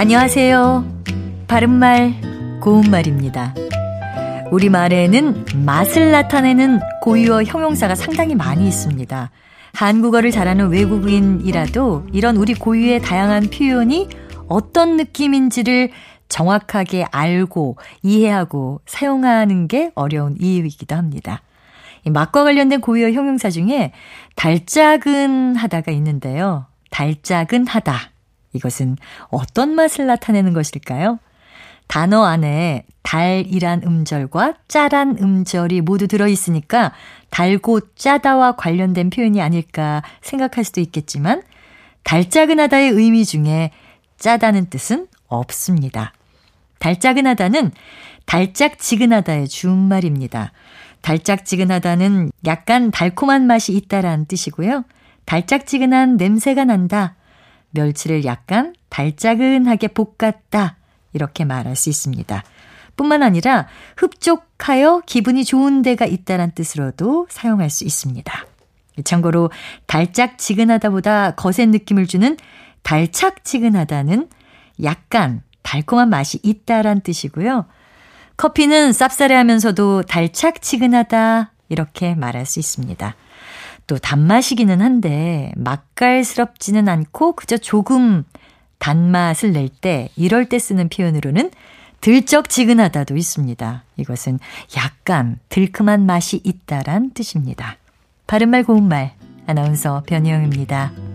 안녕하세요. 바른말, 고운말입니다. 우리말에는 맛을 나타내는 고유어 형용사가 상당히 많이 있습니다. 한국어를 잘하는 외국인이라도 이런 우리 고유의 다양한 표현이 어떤 느낌인지를 정확하게 알고 이해하고 사용하는 게 어려운 이유이기도 합니다. 맛과 관련된 고유어 형용사 중에 달짝은 하다가 있는데요. 달짝은 하다. 이것은 어떤 맛을 나타내는 것일까요? 단어 안에 달이란 음절과 짜란 음절이 모두 들어있으니까 달고 짜다와 관련된 표현이 아닐까 생각할 수도 있겠지만 달짝은하다의 의미 중에 짜다는 뜻은 없습니다. 달짝은하다는 달짝지근하다의 준말입니다. 달짝지근하다는 약간 달콤한 맛이 있다라는 뜻이고요. 달짝지근한 냄새가 난다. 멸치를 약간 달짝은하게 볶았다. 이렇게 말할 수 있습니다. 뿐만 아니라 흡족하여 기분이 좋은 데가 있다는 뜻으로도 사용할 수 있습니다. 참고로 달짝지근하다보다 거센 느낌을 주는 달착지근하다는 약간 달콤한 맛이 있다란 뜻이고요. 커피는 쌉싸래하면서도 달착지근하다 이렇게 말할 수 있습니다. 또 단맛이기는 한데 맛깔스럽지는 않고 그저 조금 단맛을 낼 때 이럴 때 쓰는 표현으로는 들쩍지근하다도 있습니다. 이것은 약간 들큼한 맛이 있다란 뜻입니다. 바른말 고운말 아나운서 변희영입니다.